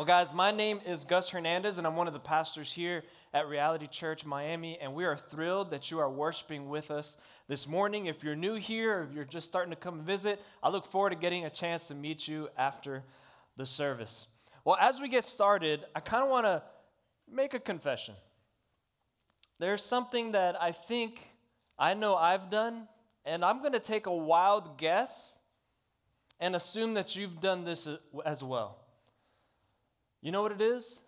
Well, guys, my name is Gus Hernandez, and I'm one of the pastors here at Reality Church Miami, and we are thrilled that you are worshiping with us this morning. If you're new here, or if you're just starting to come visit, I look forward to getting a chance to meet you after the service. Well, as we get started, I kind of want to make a confession. There's something that I think I know I've done, and I'm going to take a wild guess and assume that you've done this as well. You know what it is?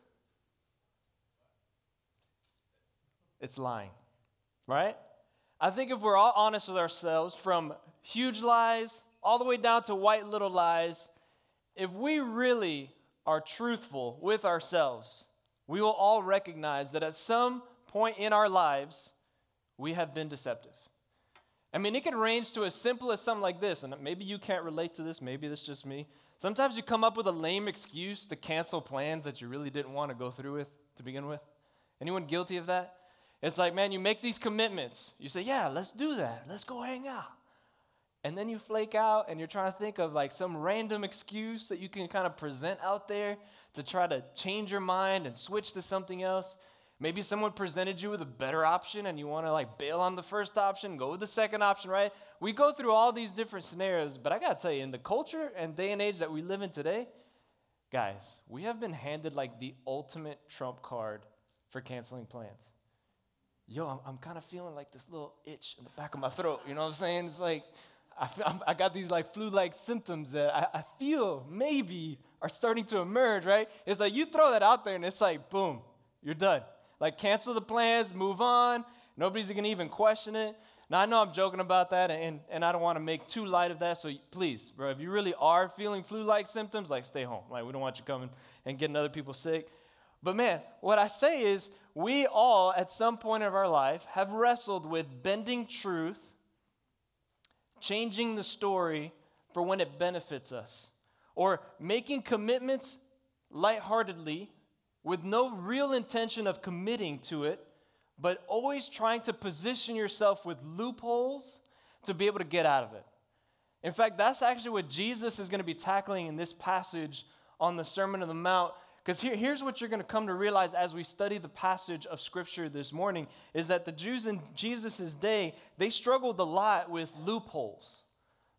It's lying, right? I think if we're all honest with ourselves, from huge lies all the way down to white little lies, if we really are truthful with ourselves, we will all recognize that at some point in our lives, we have been deceptive. I mean, it can range to as simple as something like this, and maybe you can't relate to this, maybe it's just me. Sometimes you come up with a lame excuse to cancel plans that you really didn't want to go through with to begin with. Anyone guilty of that? It's like, man, you make these commitments. You say, yeah, let's do that. Let's go hang out. And then you flake out and you're trying to think of like some random excuse that you can kind of present out there to try to change your mind and switch to something else. Maybe someone presented you with a better option and you want to like bail on the first option, go with the second option, right? We go through all these different scenarios, but I got to tell you, in the culture and day and age that we live in today, guys, we have been handed like the ultimate trump card for canceling plans. Yo, I'm, I'm kind of feeling like this little itch in the back of my throat. You know what I'm saying? It's like, I, feel, I got these like flu like symptoms that I, I feel maybe are starting to emerge, right? It's like you throw that out there and it's like, boom, you're done. Like, cancel the plans, move on. Nobody's going to even question it. Now, I know I'm joking about that, and, and I don't want to make too light of that. So please, bro, if you really are feeling flu like symptoms, like, stay home. Like, we don't want you coming and getting other people sick. But man, what I say is, we all, at some point of our life, have wrestled with bending truth, changing the story for when it benefits us, or making commitments lightheartedly with no real intention of committing to it, but always trying to position yourself with loopholes to be able to get out of it. In fact, that's actually what Jesus is going to be tackling in this passage on the Sermon on the Mount. Because here, here's what you're going to come to realize as we study the passage of Scripture this morning is that the Jews in Jesus' day, they struggled a lot with loopholes.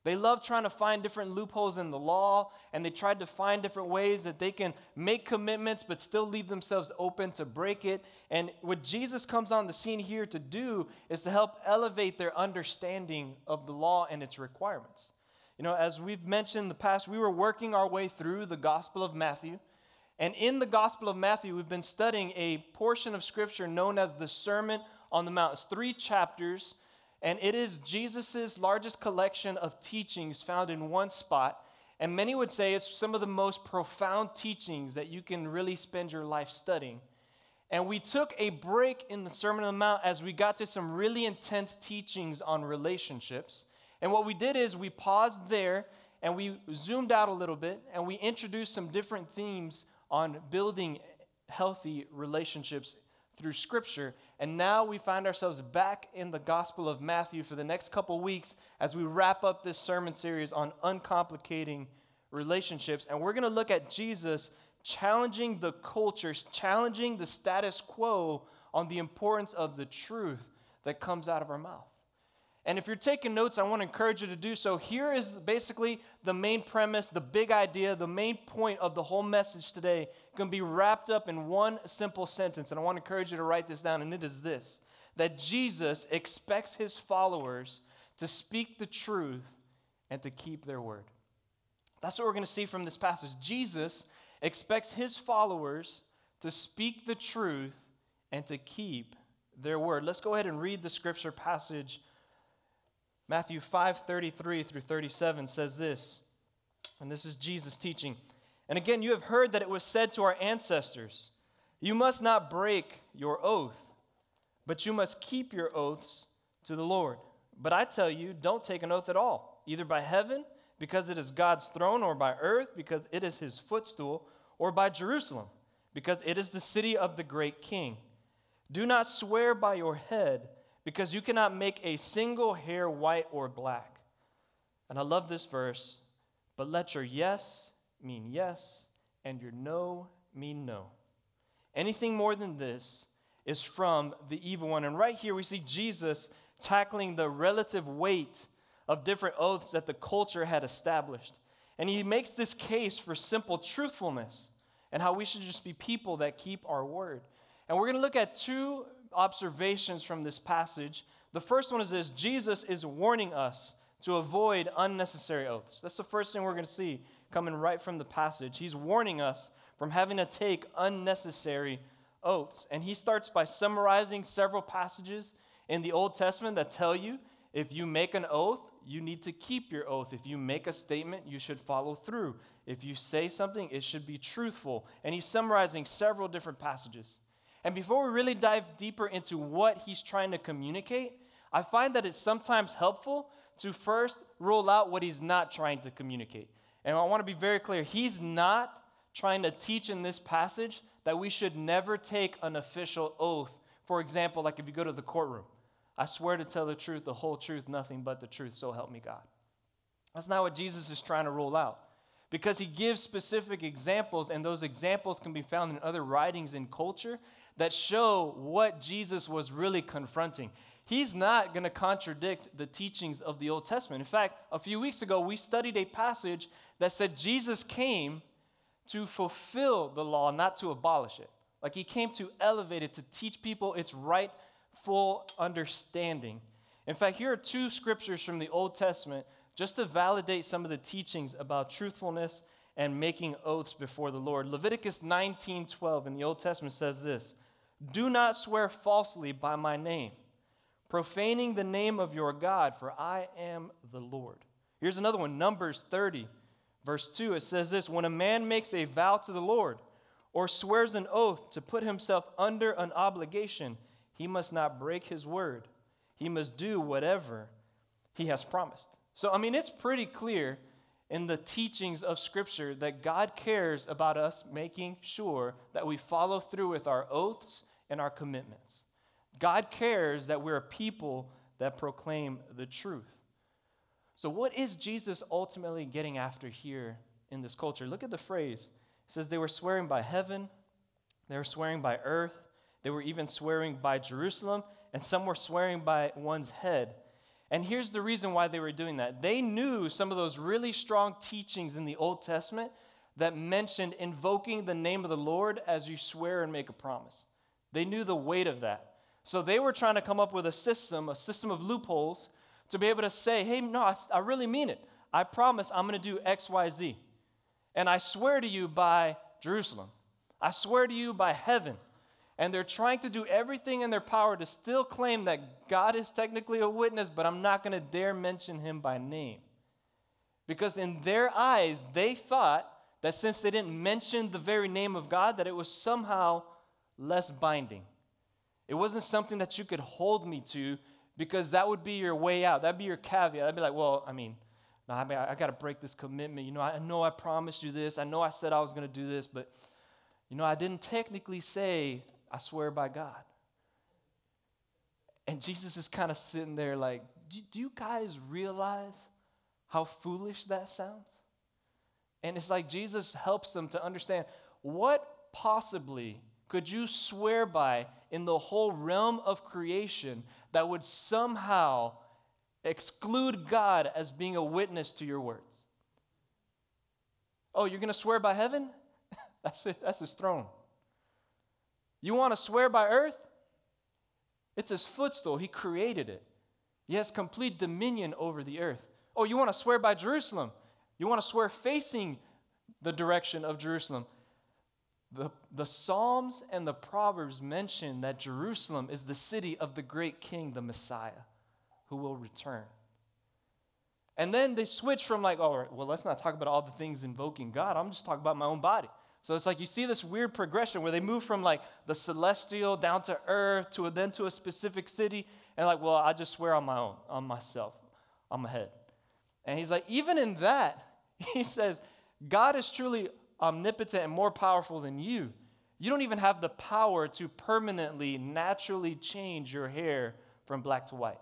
They love trying to find different loopholes in the law, and they tried to find different ways that they can make commitments but still leave themselves open to break it. And what Jesus comes on the scene here to do is to help elevate their understanding of the law and its requirements. You know, as we've mentioned in the past, we were working our way through the Gospel of Matthew. And in the Gospel of Matthew, we've been studying a portion of Scripture known as the Sermon on the Mount. It's three chapters and it is Jesus' largest collection of teachings found in one spot. And many would say it's some of the most profound teachings that you can really spend your life studying. And we took a break in the Sermon on the Mount as we got to some really intense teachings on relationships. And what we did is we paused there and we zoomed out a little bit and we introduced some different themes on building healthy relationships through Scripture. And now we find ourselves back in the Gospel of Matthew for the next couple weeks as we wrap up this sermon series on uncomplicating relationships. And we're going to look at Jesus challenging the cultures, challenging the status quo on the importance of the truth that comes out of our mouth. And if you're taking notes, I want to encourage you to do so. Here is basically the main premise, the big idea, the main point of the whole message today Going to be wrapped up in one simple sentence. And I want to encourage you to write this down, and it is this that Jesus expects his followers to speak the truth and to keep their word. That's what we're going to see from this passage. Jesus expects his followers to speak the truth and to keep their word. Let's go ahead and read the scripture passage Matthew 5 33 through 37 says this, and this is Jesus teaching. And again, you have heard that it was said to our ancestors, You must not break your oath, but you must keep your oaths to the Lord. But I tell you, don't take an oath at all, either by heaven, because it is God's throne, or by earth, because it is his footstool, or by Jerusalem, because it is the city of the great king. Do not swear by your head because you cannot make a single hair white or black. And I love this verse, but let your yes mean yes and your no mean no. Anything more than this is from the evil one. And right here we see Jesus tackling the relative weight of different oaths that the culture had established. And he makes this case for simple truthfulness and how we should just be people that keep our word. And we're going to look at two observations from this passage. The first one is this Jesus is warning us to avoid unnecessary oaths. That's the first thing we're going to see coming right from the passage. He's warning us from having to take unnecessary oaths. And he starts by summarizing several passages in the Old Testament that tell you if you make an oath, you need to keep your oath. If you make a statement, you should follow through. If you say something, it should be truthful. And he's summarizing several different passages. And before we really dive deeper into what he's trying to communicate, I find that it's sometimes helpful to first rule out what he's not trying to communicate. And I want to be very clear he's not trying to teach in this passage that we should never take an official oath. For example, like if you go to the courtroom, I swear to tell the truth, the whole truth, nothing but the truth, so help me God. That's not what Jesus is trying to rule out. Because he gives specific examples, and those examples can be found in other writings in culture that show what Jesus was really confronting. He's not going to contradict the teachings of the Old Testament. In fact, a few weeks ago, we studied a passage that said Jesus came to fulfill the law, not to abolish it. Like he came to elevate it, to teach people its right full understanding. In fact, here are two scriptures from the Old Testament just to validate some of the teachings about truthfulness and making oaths before the Lord. Leviticus 19:12 in the Old Testament says this, "Do not swear falsely by my name, profaning the name of your God, for I am the Lord." Here's another one, Numbers 30 verse 2. It says this, "When a man makes a vow to the Lord or swears an oath to put himself under an obligation, he must not break his word. He must do whatever he has promised. So, I mean, it's pretty clear in the teachings of Scripture that God cares about us making sure that we follow through with our oaths and our commitments. God cares that we're a people that proclaim the truth. So, what is Jesus ultimately getting after here in this culture? Look at the phrase. It says they were swearing by heaven, they were swearing by earth, they were even swearing by Jerusalem, and some were swearing by one's head. And here's the reason why they were doing that. They knew some of those really strong teachings in the Old Testament that mentioned invoking the name of the Lord as you swear and make a promise. They knew the weight of that. So they were trying to come up with a system, a system of loopholes, to be able to say, hey, no, I, I really mean it. I promise I'm going to do X, Y, Z. And I swear to you by Jerusalem. I swear to you by heaven. And they're trying to do everything in their power to still claim that God is technically a witness, but I'm not going to dare mention him by name. Because in their eyes, they thought that since they didn't mention the very name of God, that it was somehow less binding. It wasn't something that you could hold me to because that would be your way out. That'd be your caveat. I'd be like, well, I mean, I, mean, I, I got to break this commitment. You know, I know I promised you this. I know I said I was going to do this, but, you know, I didn't technically say I swear by God. And Jesus is kind of sitting there like, do, do you guys realize how foolish that sounds? And it's like Jesus helps them to understand what possibly could you swear by in the whole realm of creation that would somehow exclude God as being a witness to your words? Oh, you're going to swear by heaven? that's, it, that's his throne. You want to swear by earth? It's his footstool. He created it. He has complete dominion over the earth. Oh, you want to swear by Jerusalem? You want to swear facing the direction of Jerusalem? The, the Psalms and the Proverbs mention that Jerusalem is the city of the great king, the Messiah, who will return. And then they switch from like, all right, well, let's not talk about all the things invoking God. I'm just talking about my own body. So it's like you see this weird progression where they move from like the celestial down to earth to then to a specific city, and like, well, I just swear on my own, on myself, on my head. And he's like, even in that, he says, God is truly omnipotent and more powerful than you. You don't even have the power to permanently, naturally change your hair from black to white.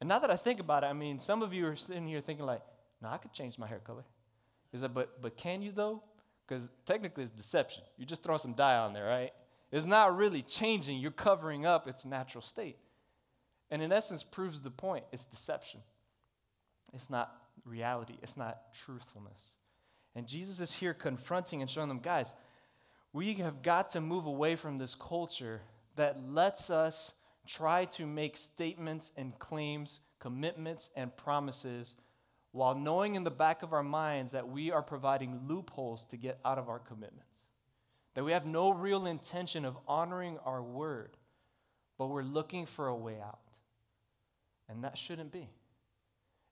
And now that I think about it, I mean, some of you are sitting here thinking like, no, I could change my hair color. Is that, but, but can you though? because technically it's deception. You're just throwing some dye on there, right? It's not really changing, you're covering up its natural state. And in essence, proves the point it's deception. It's not reality, it's not truthfulness. And Jesus is here confronting and showing them, guys, we have got to move away from this culture that lets us try to make statements and claims, commitments and promises while knowing in the back of our minds that we are providing loopholes to get out of our commitments. That we have no real intention of honoring our word, but we're looking for a way out. And that shouldn't be.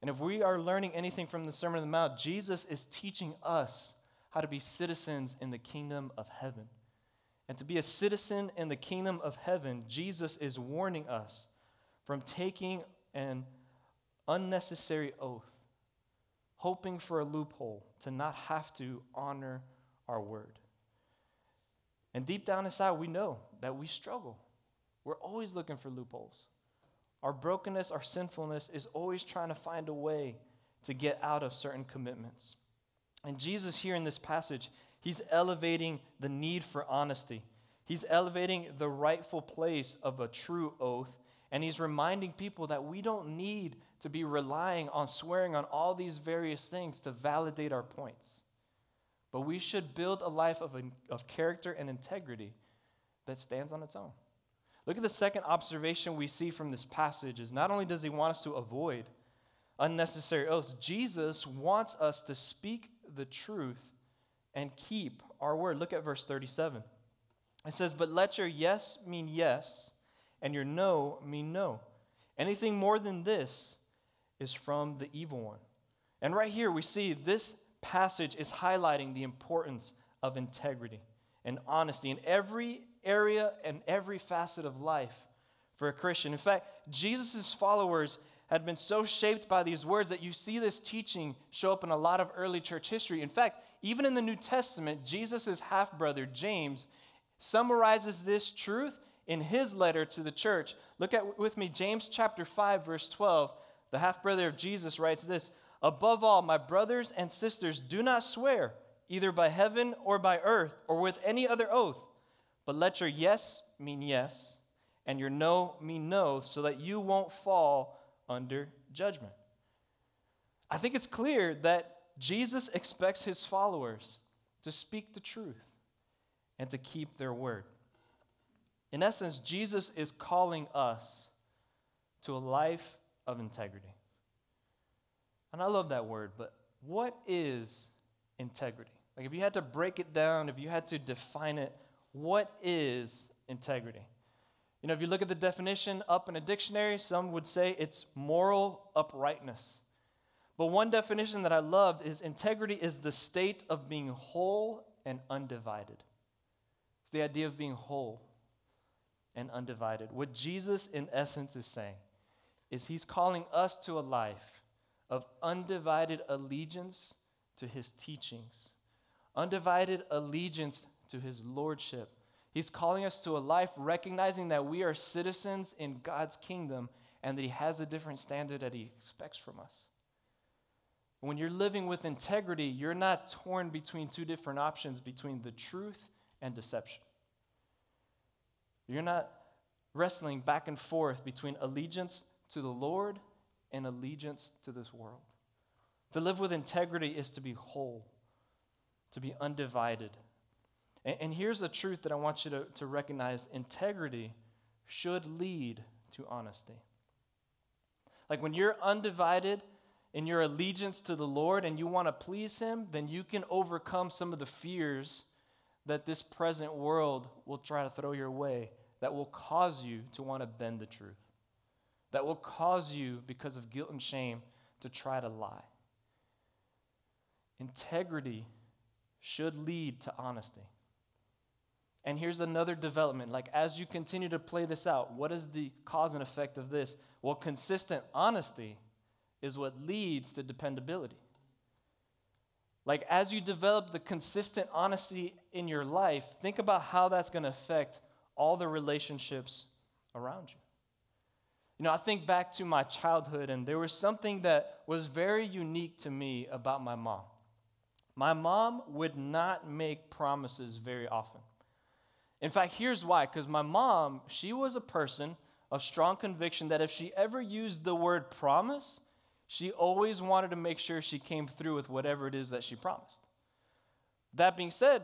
And if we are learning anything from the Sermon on the Mount, Jesus is teaching us how to be citizens in the kingdom of heaven. And to be a citizen in the kingdom of heaven, Jesus is warning us from taking an unnecessary oath hoping for a loophole to not have to honor our word. And deep down inside, we know that we struggle. We're always looking for loopholes. Our brokenness, our sinfulness is always trying to find a way to get out of certain commitments. And Jesus, here in this passage, he's elevating the need for honesty. He's elevating the rightful place of a true oath. And he's reminding people that we don't need to be relying on swearing on all these various things to validate our points. But we should build a life of, of character and integrity that stands on its own. Look at the second observation we see from this passage is not only does he want us to avoid unnecessary oaths, Jesus wants us to speak the truth and keep our word. Look at verse 37. It says, But let your yes mean yes, and your no mean no. Anything more than this is from the evil one. And right here, we see this passage is highlighting the importance of integrity and honesty in every area and every facet of life for a Christian. In fact, Jesus' followers had been so shaped by these words that you see this teaching show up in a lot of early church history. In fact, even in the New Testament, Jesus' half brother, James, summarizes this truth in his letter to the church. Look at with me James chapter 5 verse 12 the half brother of Jesus, writes this Above all, my brothers and sisters, do not swear, either by heaven or by earth or with any other oath, but let your yes mean yes and your no mean no, so that you won't fall under judgment. I think it's clear that Jesus expects his followers to speak the truth and to keep their word. In essence, Jesus is calling us to a life of integrity. And I love that word, but what is integrity? Like, if you had to break it down, if you had to define it, what is integrity? You know, if you look at the definition up in a dictionary, some would say it's moral uprightness. But one definition that I loved is integrity is the state of being whole and undivided. It's the idea of being whole and undivided. What Jesus, in essence, is saying is he's calling us to a life of undivided allegiance to his teachings, undivided allegiance to his lordship. He's calling us to a life recognizing that we are citizens in God's kingdom and that he has a different standard that he expects from us. When you're living with integrity, you're not torn between two different options between the truth and deception. You're not wrestling back and forth between allegiance to the Lord and allegiance to this world. To live with integrity is to be whole, to be undivided. And, and here's the truth that I want you to, to recognize integrity should lead to honesty. Like when you're undivided in your allegiance to the Lord and you want to please Him, then you can overcome some of the fears that this present world will try to throw your way that will cause you to want to bend the truth that will cause you, because of guilt and shame, to try to lie. Integrity should lead to honesty. And here's another development. Like, as you continue to play this out, what is the cause and effect of this? Well, consistent honesty is what leads to dependability. Like, as you develop the consistent honesty in your life, think about how that's going to affect all the relationships around you. You know, I think back to my childhood, and there was something that was very unique to me about my mom. My mom would not make promises very often. In fact, here's why because my mom, she was a person of strong conviction that if she ever used the word promise, she always wanted to make sure she came through with whatever it is that she promised. That being said,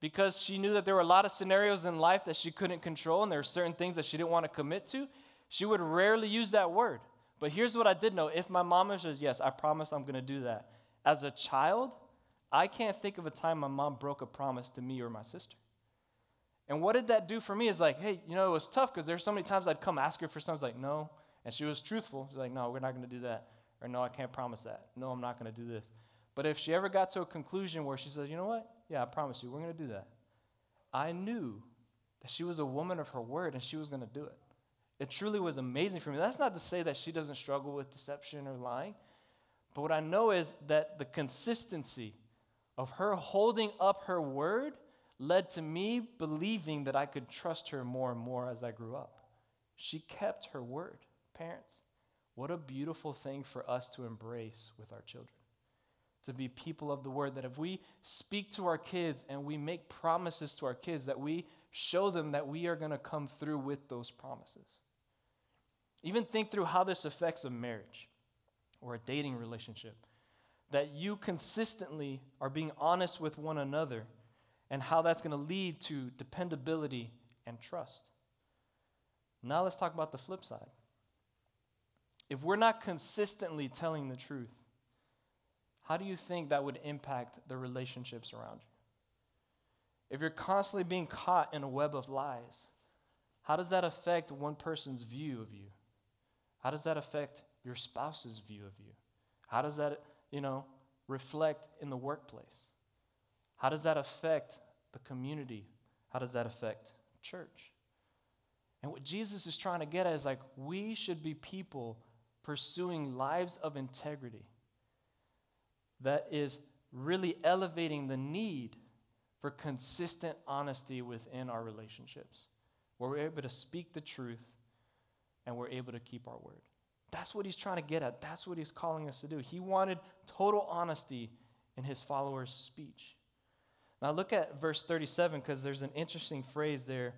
because she knew that there were a lot of scenarios in life that she couldn't control and there were certain things that she didn't want to commit to, she would rarely use that word. But here's what I did know if my mom says, Yes, I promise I'm going to do that. As a child, I can't think of a time my mom broke a promise to me or my sister. And what did that do for me? Is like, hey, you know, it was tough because there's so many times I'd come ask her for something. Like, no. And she was truthful. She's like, no, we're not going to do that. Or no, I can't promise that. No, I'm not going to do this. But if she ever got to a conclusion where she says, you know what? Yeah, I promise you, we're going to do that. I knew that she was a woman of her word and she was going to do it. It truly was amazing for me. That's not to say that she doesn't struggle with deception or lying. But what I know is that the consistency of her holding up her word led to me believing that I could trust her more and more as I grew up. She kept her word. Parents, what a beautiful thing for us to embrace with our children. To be people of the word, that if we speak to our kids and we make promises to our kids, that we show them that we are going to come through with those promises. Even think through how this affects a marriage or a dating relationship. That you consistently are being honest with one another and how that's going to lead to dependability and trust. Now let's talk about the flip side. If we're not consistently telling the truth, how do you think that would impact the relationships around you? If you're constantly being caught in a web of lies, how does that affect one person's view of you? How does that affect your spouse's view of you? How does that, you know, reflect in the workplace? How does that affect the community? How does that affect church? And what Jesus is trying to get at is like, we should be people pursuing lives of integrity that is really elevating the need for consistent honesty within our relationships, where we're able to speak the truth and we're able to keep our word. That's what he's trying to get at. That's what he's calling us to do. He wanted total honesty in his followers' speech. Now look at verse 37 because there's an interesting phrase there.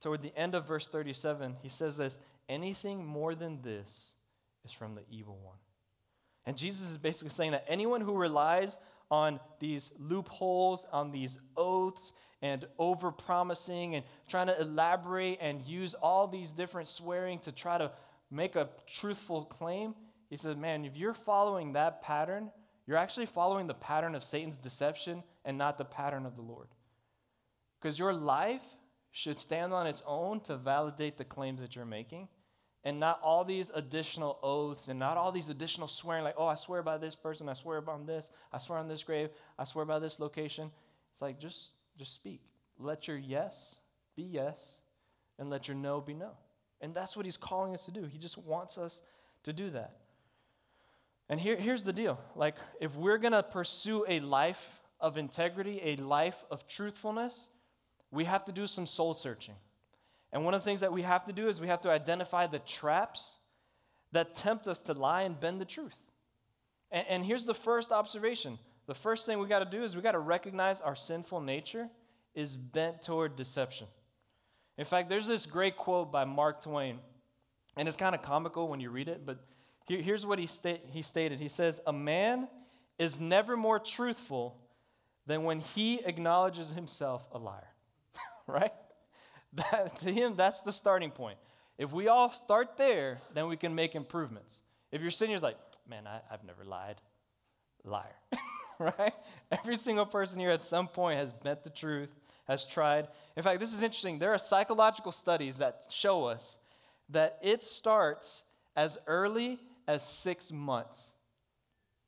Toward the end of verse 37, he says this anything more than this is from the evil one. And Jesus is basically saying that anyone who relies on these loopholes, on these oaths, and over promising and trying to elaborate and use all these different swearing to try to make a truthful claim, he says, man, if you're following that pattern, you're actually following the pattern of Satan's deception and not the pattern of the Lord. Because your life should stand on its own to validate the claims that you're making and not all these additional oaths and not all these additional swearing like oh i swear by this person i swear by this i swear on this grave i swear by this location. It's like just just speak. Let your yes be yes and let your no be no. And that's what he's calling us to do. He just wants us to do that. And here, here's the deal. Like if we're to pursue a life of integrity, a life of truthfulness, we have to do some soul searching. And one of the things that we have to do is we have to identify the traps that tempt us to lie and bend the truth. And, and here's the first observation the first thing we got to do is we got to recognize our sinful nature is bent toward deception. In fact, there's this great quote by Mark Twain, and it's kind of comical when you read it, but here, here's what he, sta- he stated He says, A man is never more truthful than when he acknowledges himself a liar. right? That, to him, that's the starting point. If we all start there, then we can make improvements. If you're sitting here like, man, I, I've never lied, liar, right? Every single person here at some point has bent the truth, has tried. In fact, this is interesting. There are psychological studies that show us that it starts as early as six months.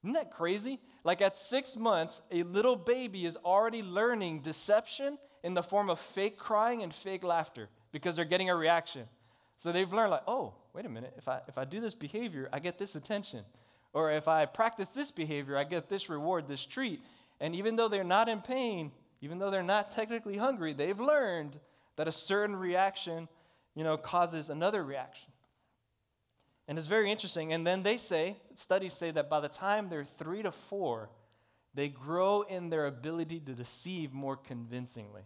Isn't that crazy? Like at six months, a little baby is already learning deception in the form of fake crying and fake laughter because they're getting a reaction. So they've learned, like, oh, wait a minute, if I, if I do this behavior, I get this attention. Or if I practice this behavior, I get this reward, this treat. And even though they're not in pain, even though they're not technically hungry, they've learned that a certain reaction, you know, causes another reaction. And it's very interesting. And then they say, studies say that by the time they're three to four, They grow in their ability to deceive more convincingly.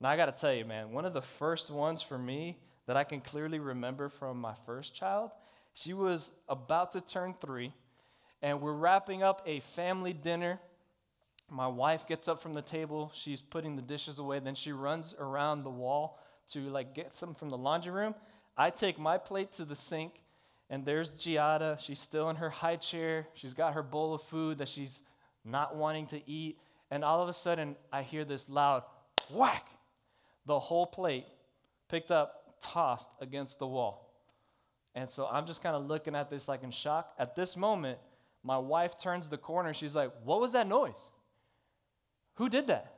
Now, I got to tell you, man, one of the first ones for me that I can clearly remember from my first child, she was about to turn three, and we're wrapping up a family dinner. My wife gets up from the table, she's putting the dishes away, then she runs around the wall to like get something from the laundry room. I take my plate to the sink, and there's Giada. She's still in her high chair. She's got her bowl of food that she's not wanting to eat. And all of a sudden, I hear this loud whack. The whole plate picked up, tossed against the wall. And so I'm just kind of looking at this like in shock. At this moment, my wife turns the corner. She's like, What was that noise? Who did that?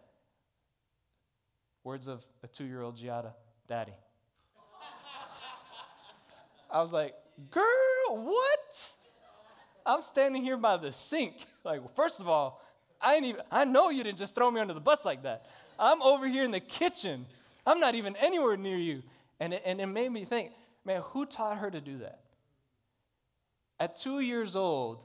Words of a two year old Giada, Daddy. I was like, Girl, what? I'm standing here by the sink. Like, first of all, I ain't even, I know you didn't just throw me under the bus like that. I'm over here in the kitchen. I'm not even anywhere near you. And it, and it made me think, man, who taught her to do that? At two years old,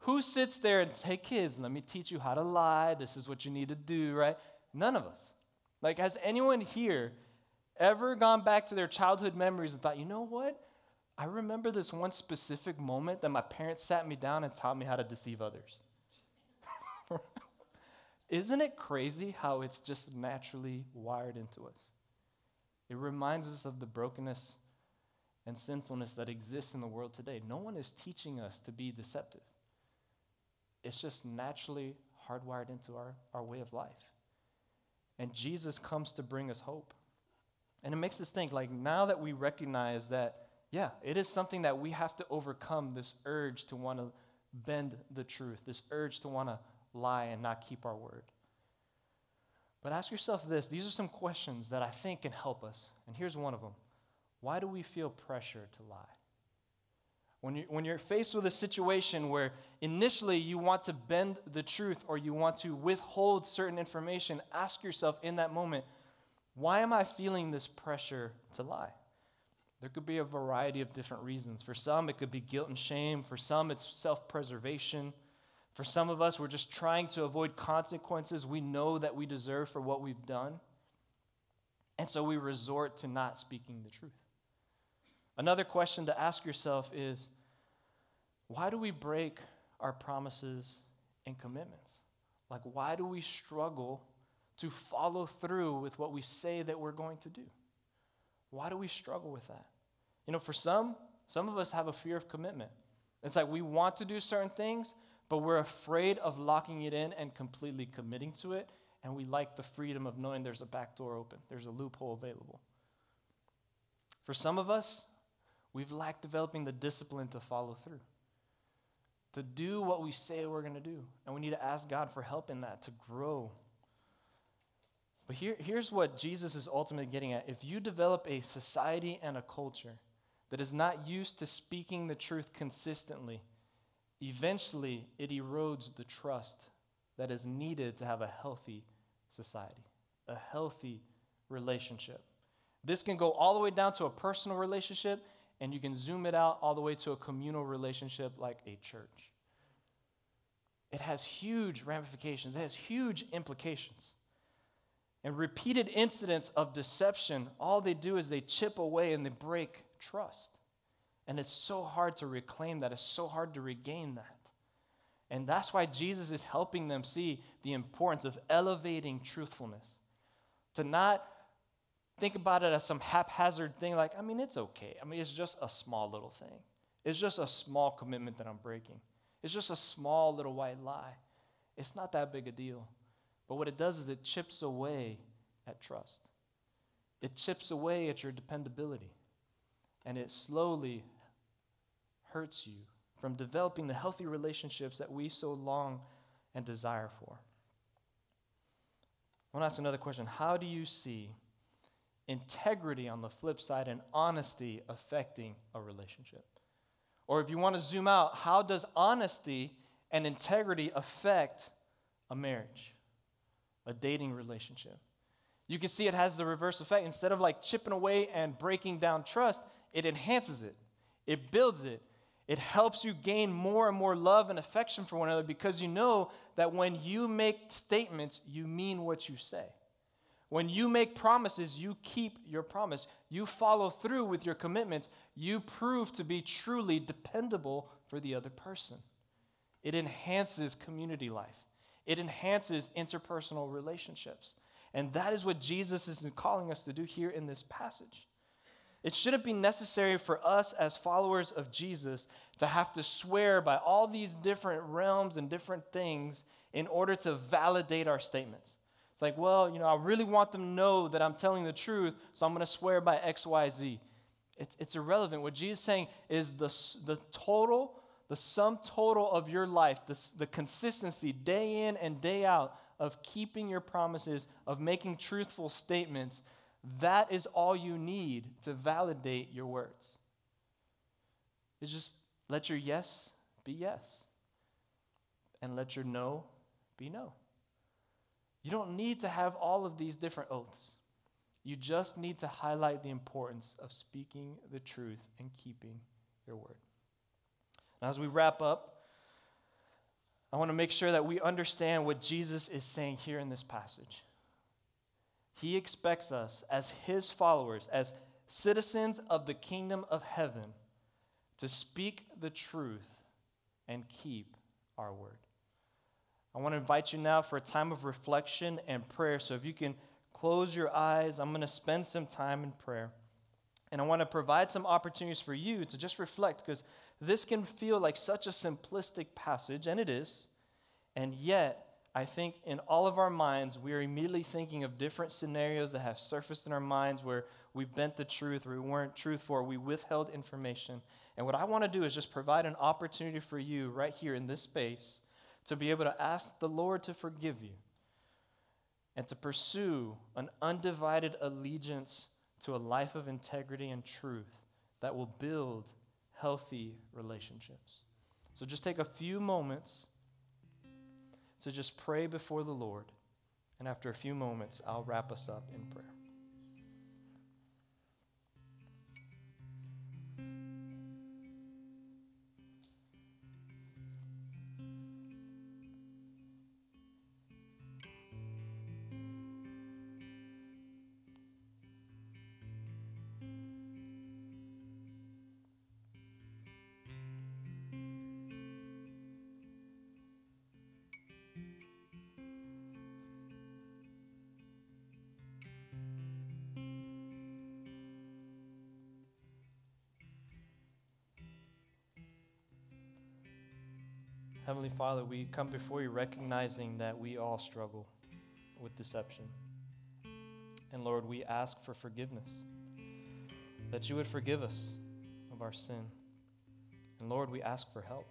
who sits there and hey, kids, let me teach you how to lie. This is what you need to do, right? None of us. Like, has anyone here ever gone back to their childhood memories and thought, you know what? I remember this one specific moment that my parents sat me down and taught me how to deceive others. Isn't it crazy how it's just naturally wired into us? It reminds us of the brokenness and sinfulness that exists in the world today. No one is teaching us to be deceptive, it's just naturally hardwired into our, our way of life. And Jesus comes to bring us hope. And it makes us think like, now that we recognize that yeah, it is something that we have to overcome this urge to want to bend the truth, this urge to want to lie and not keep our word. But ask yourself this these are some questions that I think can help us. And here's one of them Why do we feel pressure to lie? When, you, when you're faced with a situation where initially you want to bend the truth or you want to withhold certain information, ask yourself in that moment, why am I feeling this pressure to lie? There could be a variety of different reasons. For some, it could be guilt and shame. For some, it's self preservation. For some of us, we're just trying to avoid consequences we know that we deserve for what we've done. And so we resort to not speaking the truth. Another question to ask yourself is why do we break our promises and commitments? Like, why do we struggle to follow through with what we say that we're going to do? Why do we struggle with that? You know, for some, some of us have a fear of commitment. It's like we want to do certain things, but we're afraid of locking it in and completely committing to it. And we like the freedom of knowing there's a back door open, there's a loophole available. For some of us, we've lacked developing the discipline to follow through, to do what we say we're going to do. And we need to ask God for help in that to grow but here, here's what Jesus is ultimately getting at. If you develop a society and a culture that is not used to speaking the truth consistently, eventually it erodes the trust that is needed to have a healthy society, a healthy relationship. This can go all the way down to a personal relationship, and you can zoom it out all the way to a communal relationship like a church. It has huge ramifications, it has huge implications. And repeated incidents of deception, all they do is they chip away and they break trust. And it's so hard to reclaim that, it's so hard to regain that. And that's why Jesus is helping them see the importance of elevating truthfulness. To not think about it as some haphazard thing, like, I mean, it's okay. I mean, it's just a small little thing. It's just a small commitment that I'm breaking. It's just a small little white lie. It's not that big a deal. But what it does is it chips away at trust. It chips away at your dependability. And it slowly hurts you from developing the healthy relationships that we so long and desire for. I want to ask another question. How do you see integrity on the flip side and honesty affecting a relationship? Or if you want to zoom out, how does honesty and integrity affect a marriage? A dating relationship. You can see it has the reverse effect. Instead of like chipping away and breaking down trust, it enhances it, it builds it, It helps you gain more and more love and affection for one another because you know that when you make statements, you mean what you say. When you make promises, you keep your promise. You follow through with your commitments. You prove to be truly dependable for the other person. It enhances community life, it enhances interpersonal relationships. And that is what Jesus is calling us to do here in this passage. It shouldn't be necessary for us as followers of Jesus to have to swear by all these different realms and different things in order to validate our statements. It's like, well, you know, I really want them to know that I'm telling the truth, so I'm going to swear by X, Y, Z. It's, it's irrelevant. What Jesus is saying is the, the total, the sum total of your life, the, the consistency day in and day out of keeping your promises, of making truthful statements that is all you need to validate your words. It's just let your yes be yes, and let your no be no. You don't need to have all of these different oaths. You just need to highlight the importance of speaking the truth and keeping your word. Now, as we wrap up, I want to make sure that we understand what Jesus is saying here in this passage. He expects us as his followers, as citizens of the kingdom of heaven, to speak the truth and keep our word. I want to invite you now for a time of reflection and prayer. So if you can close your eyes, I'm going to spend some time in prayer. And I want to provide some opportunities for you to just reflect because this can feel like such a simplistic passage, and it is. And yet, I think in all of our minds, we are immediately thinking of different scenarios that have surfaced in our minds where we bent the truth or we weren't truthful or we withheld information. And what I want to do is just provide an opportunity for you right here in this space to be able to ask the Lord to forgive you and to pursue an undivided allegiance to a life of integrity and truth that will build healthy relationships. So just take a few moments so just pray before the Lord. And after a few moments, I'll wrap us up in prayer. Father, we come before you recognizing that we all struggle with deception. And Lord, we ask for forgiveness, that you would forgive us of our sin. And Lord, we ask for help.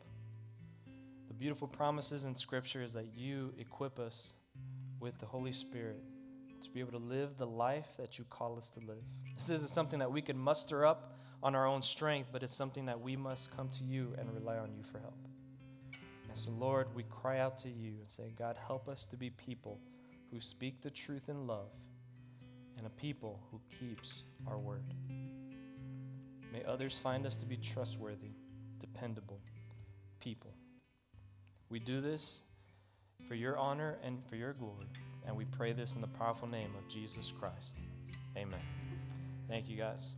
The beautiful promises in Scripture is that you equip us with the Holy Spirit to be able to live the life that you call us to live. This isn't something that we can muster up on our own strength, but it's something that we must come to you and rely on you for help. So, Lord, we cry out to you and say, God, help us to be people who speak the truth in love and a people who keeps our word. May others find us to be trustworthy, dependable people. We do this for your honor and for your glory, and we pray this in the powerful name of Jesus Christ. Amen. Thank you, guys.